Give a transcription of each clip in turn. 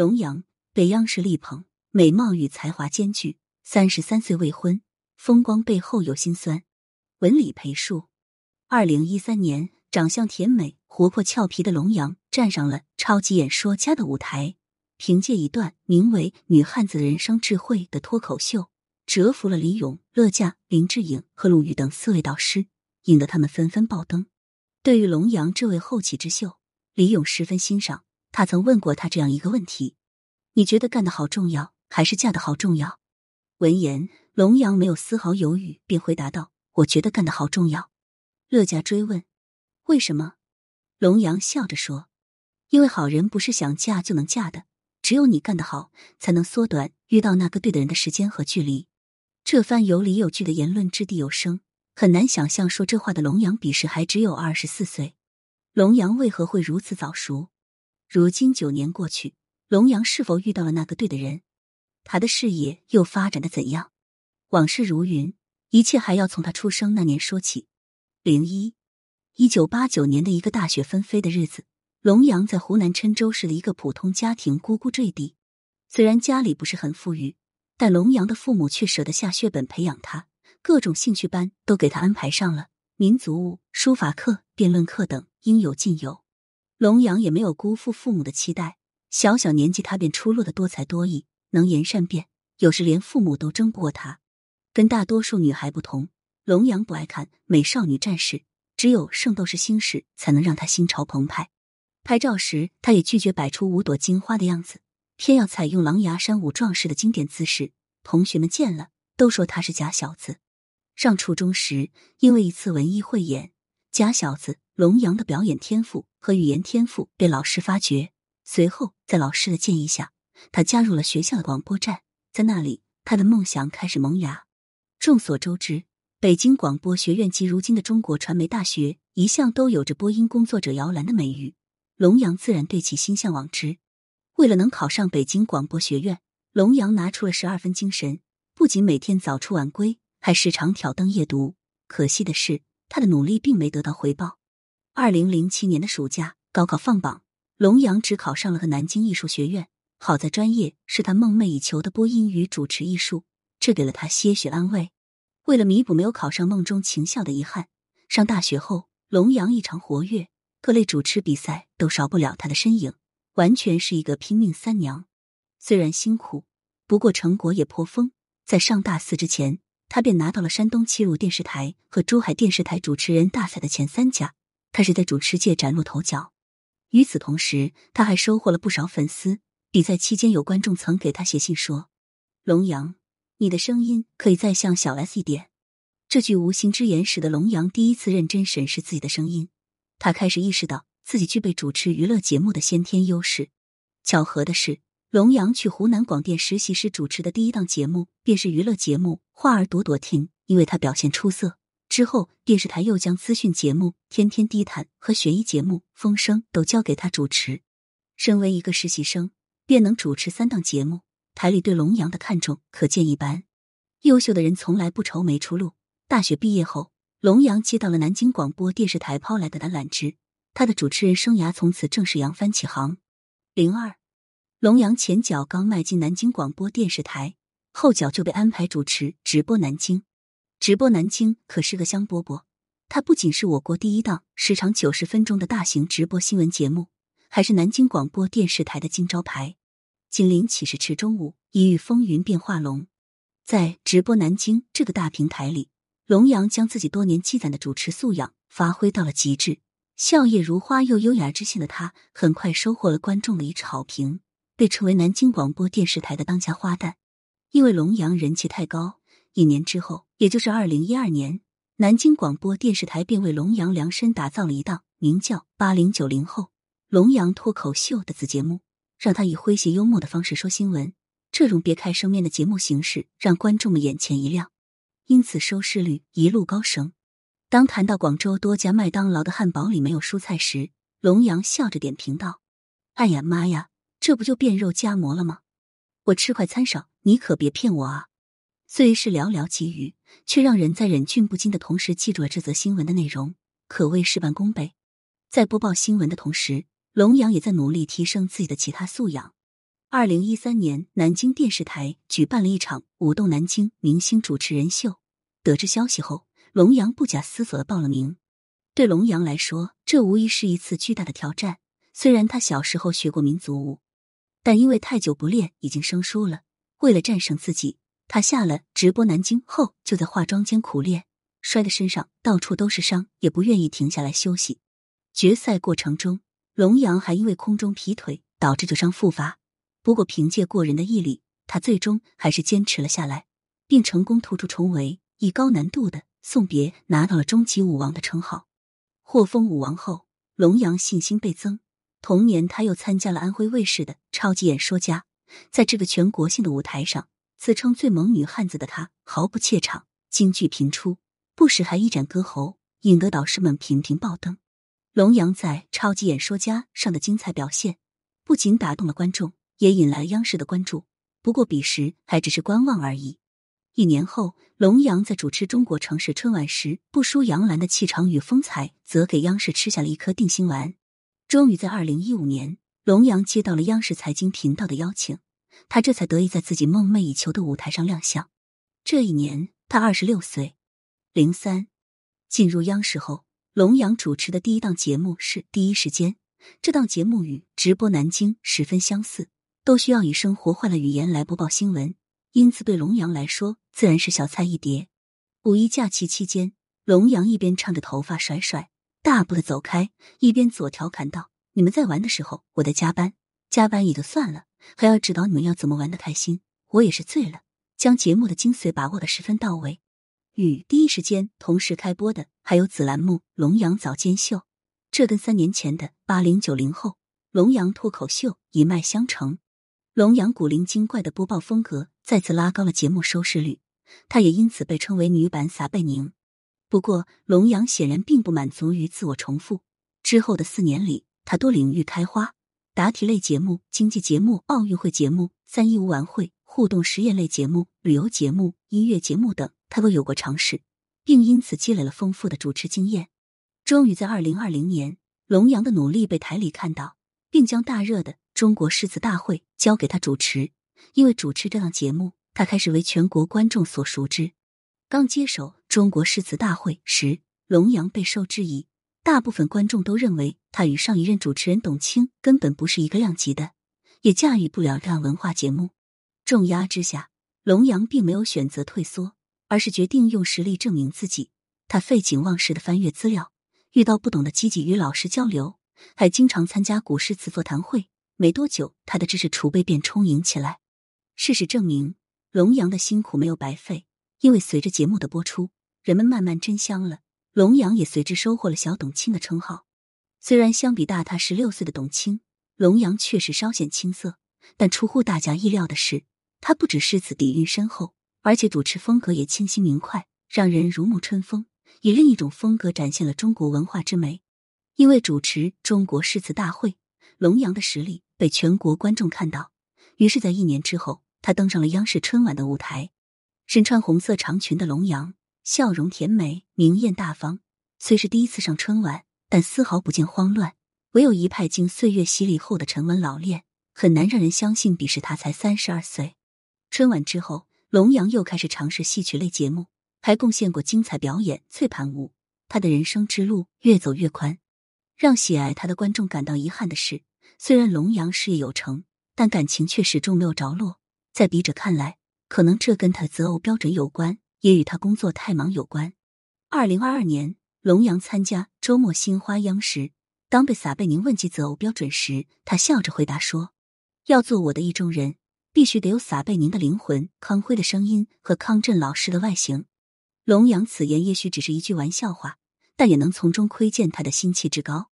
龙阳被央视力捧，美貌与才华兼具，三十三岁未婚，风光背后有心酸。文理培树，二零一三年，长相甜美、活泼俏皮的龙阳站上了超级演说家的舞台，凭借一段名为《女汉子人生智慧》的脱口秀，折服了李咏、乐嘉、林志颖和陆羽等四位导师，引得他们纷纷爆灯。对于龙阳这位后起之秀，李咏十分欣赏。他曾问过他这样一个问题：“你觉得干得好重要，还是嫁得好重要？”闻言，龙阳没有丝毫犹豫，便回答道：“我觉得干得好重要。”乐嘉追问：“为什么？”龙阳笑着说：“因为好人不是想嫁就能嫁的，只有你干得好，才能缩短遇到那个对的人的时间和距离。”这番有理有据的言论掷地有声，很难想象说这话的龙阳彼时还只有二十四岁。龙阳为何会如此早熟？如今九年过去，龙阳是否遇到了那个对的人？他的事业又发展的怎样？往事如云，一切还要从他出生那年说起。零一一九八九年的一个大雪纷飞的日子，龙阳在湖南郴州市的一个普通家庭呱呱坠地。虽然家里不是很富裕，但龙阳的父母却舍得下血本培养他，各种兴趣班都给他安排上了，民族舞、书法课、辩论课等应有尽有。龙阳也没有辜负父母的期待，小小年纪他便出落的多才多艺，能言善辩，有时连父母都争不过他。跟大多数女孩不同，龙阳不爱看美少女战士，只有《圣斗士星矢》才能让他心潮澎湃。拍照时，他也拒绝摆出五朵金花的样子，偏要采用狼牙山五壮士的经典姿势。同学们见了都说他是假小子。上初中时，因为一次文艺汇演，假小子。龙阳的表演天赋和语言天赋被老师发掘，随后在老师的建议下，他加入了学校的广播站，在那里，他的梦想开始萌芽。众所周知，北京广播学院及如今的中国传媒大学一向都有着播音工作者摇篮的美誉，龙阳自然对其心向往之。为了能考上北京广播学院，龙阳拿出了十二分精神，不仅每天早出晚归，还时常挑灯夜读。可惜的是，他的努力并没得到回报。二零零七年的暑假，高考放榜，龙阳只考上了个南京艺术学院。好在专业是他梦寐以求的播音与主持艺术，这给了他些许安慰。为了弥补没有考上梦中情校的遗憾，上大学后，龙阳异常活跃，各类主持比赛都少不了他的身影，完全是一个拼命三娘。虽然辛苦，不过成果也颇丰。在上大四之前，他便拿到了山东齐鲁电视台和珠海电视台主持人大赛的前三甲。他是在主持界崭露头角。与此同时，他还收获了不少粉丝。比赛期间，有观众曾给他写信说：“龙阳，你的声音可以再像小 S 一点。”这句无心之言使得龙阳第一次认真审视自己的声音。他开始意识到自己具备主持娱乐节目的先天优势。巧合的是，龙阳去湖南广电实习时主持的第一档节目便是娱乐节目《花儿朵朵听》，因为他表现出色。之后，电视台又将资讯节目《天天低谈》和悬疑节目《风声》都交给他主持。身为一个实习生，便能主持三档节目，台里对龙阳的看重可见一斑。优秀的人从来不愁没出路。大学毕业后，龙阳接到了南京广播电视台抛来的橄榄枝，他的主持人生涯从此正式扬帆起航。零二，龙阳前脚刚迈进南京广播电视台，后脚就被安排主持直播南京。直播南京可是个香饽饽，它不仅是我国第一档时长九十分钟的大型直播新闻节目，还是南京广播电视台的金招牌。紧邻岂是池中物，一遇风云变化龙。在直播南京这个大平台里，龙阳将自己多年积攒的主持素养发挥到了极致。笑靥如花又优雅知性的他，很快收获了观众的一致好评，被称为南京广播电视台的当家花旦。因为龙阳人气太高。一年之后，也就是二零一二年，南京广播电视台便为龙阳量身打造了一档名叫《八零九零后龙阳脱口秀》的子节目，让他以诙谐幽默的方式说新闻。这种别开生面的节目形式让观众们眼前一亮，因此收视率一路高升。当谈到广州多家麦当劳的汉堡里没有蔬菜时，龙阳笑着点评道：“哎呀妈呀，这不就变肉夹馍了吗？我吃快餐少，你可别骗我啊！”虽是寥寥几语，却让人在忍俊不禁的同时记住了这则新闻的内容，可谓事半功倍。在播报新闻的同时，龙阳也在努力提升自己的其他素养。二零一三年，南京电视台举办了一场“舞动南京”明星主持人秀。得知消息后，龙阳不假思索的报了名。对龙阳来说，这无疑是一次巨大的挑战。虽然他小时候学过民族舞，但因为太久不练，已经生疏了。为了战胜自己，他下了直播南京后，就在化妆间苦练，摔得身上到处都是伤，也不愿意停下来休息。决赛过程中，龙阳还因为空中劈腿导致旧伤复发。不过，凭借过人的毅力，他最终还是坚持了下来，并成功突出重围，以高难度的送别拿到了终极舞王的称号。获封舞王后，龙阳信心倍增。同年，他又参加了安徽卫视的《超级演说家》。在这个全国性的舞台上，自称最萌女汉子的他毫不怯场，京剧频出，不时还一展歌喉，引得导师们频频爆灯。龙阳在《超级演说家》上的精彩表现，不仅打动了观众。也引来央视的关注，不过彼时还只是观望而已。一年后，龙阳在主持中国城市春晚时，不输杨澜的气场与风采，则给央视吃下了一颗定心丸。终于在二零一五年，龙阳接到了央视财经频道的邀请，他这才得以在自己梦寐以求的舞台上亮相。这一年，他二十六岁。零三进入央视后，龙阳主持的第一档节目是《第一时间》，这档节目与直播南京十分相似。都需要以生活化的语言来播报新闻，因此对龙阳来说自然是小菜一碟。五一假期期间，龙阳一边唱着头发甩甩，大步的走开，一边左调侃道：“你们在玩的时候，我在加班，加班也就算了，还要指导你们要怎么玩的开心。我也是醉了，将节目的精髓把握的十分到位。”与第一时间同时开播的还有紫栏目《龙阳早间秀》，这跟三年前的八零九零后龙阳脱口秀一脉相承。龙阳古灵精怪的播报风格再次拉高了节目收视率，他也因此被称为女版撒贝宁。不过，龙阳显然并不满足于自我重复。之后的四年里，他多领域开花：答题类节目、经济节目、奥运会节目、三一五晚会、互动实验类节目、旅游节目、音乐节目等，他都有过尝试，并因此积累了丰富的主持经验。终于在二零二零年，龙阳的努力被台里看到，并将大热的。中国诗词大会交给他主持，因为主持这档节目，他开始为全国观众所熟知。刚接手中国诗词大会时，龙阳备受质疑，大部分观众都认为他与上一任主持人董卿根本不是一个量级的，也驾驭不了这样文化节目。重压之下，龙阳并没有选择退缩，而是决定用实力证明自己。他废寝忘食的翻阅资料，遇到不懂的积极与老师交流，还经常参加古诗词座谈会。没多久，他的知识储备便充盈起来。事实证明，龙阳的辛苦没有白费，因为随着节目的播出，人们慢慢真香了。龙阳也随之收获了“小董卿”的称号。虽然相比大他十六岁的董卿，龙阳确实稍显青涩，但出乎大家意料的是，他不止诗词底蕴深厚，而且主持风格也清新明快，让人如沐春风，以另一种风格展现了中国文化之美。因为主持中国诗词大会，龙阳的实力。被全国观众看到，于是，在一年之后，他登上了央视春晚的舞台。身穿红色长裙的龙阳，笑容甜美，明艳大方。虽是第一次上春晚，但丝毫不见慌乱，唯有一派经岁月洗礼后的沉稳老练，很难让人相信彼时他才三十二岁。春晚之后，龙阳又开始尝试戏曲类节目，还贡献过精彩表演《翠盘舞》。他的人生之路越走越宽，让喜爱他的观众感到遗憾的是。虽然龙阳事业有成，但感情却始终没有着落。在笔者看来，可能这跟他择偶标准有关，也与他工作太忙有关。二零二二年，龙阳参加《周末新花央》时，当被撒贝宁问及择偶标准时，他笑着回答说：“要做我的意中人，必须得有撒贝宁的灵魂、康辉的声音和康震老师的外形。”龙阳此言也许只是一句玩笑话，但也能从中窥见他的心气之高。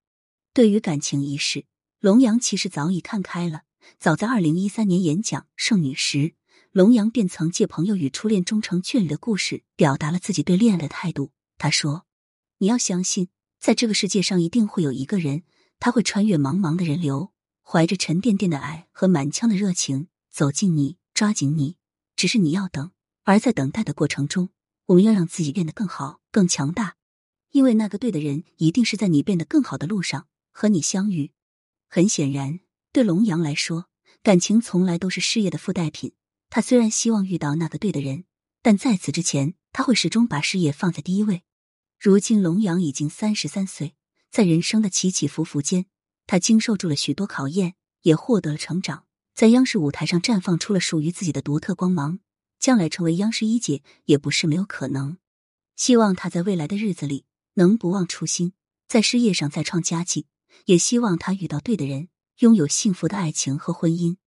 对于感情一事。龙阳其实早已看开了。早在二零一三年演讲剩女时，龙阳便曾借朋友与初恋终成眷侣的故事，表达了自己对恋爱的态度。他说：“你要相信，在这个世界上一定会有一个人，他会穿越茫茫的人流，怀着沉甸甸的爱和满腔的热情走近你，抓紧你。只是你要等。而在等待的过程中，我们要让自己变得更好、更强大，因为那个对的人一定是在你变得更好的路上和你相遇。”很显然，对龙阳来说，感情从来都是事业的附带品。他虽然希望遇到那个对的人，但在此之前，他会始终把事业放在第一位。如今，龙阳已经三十三岁，在人生的起起伏伏间，他经受住了许多考验，也获得了成长，在央视舞台上绽放出了属于自己的独特光芒。将来成为央视一姐也不是没有可能。希望他在未来的日子里能不忘初心，在事业上再创佳绩。也希望他遇到对的人，拥有幸福的爱情和婚姻。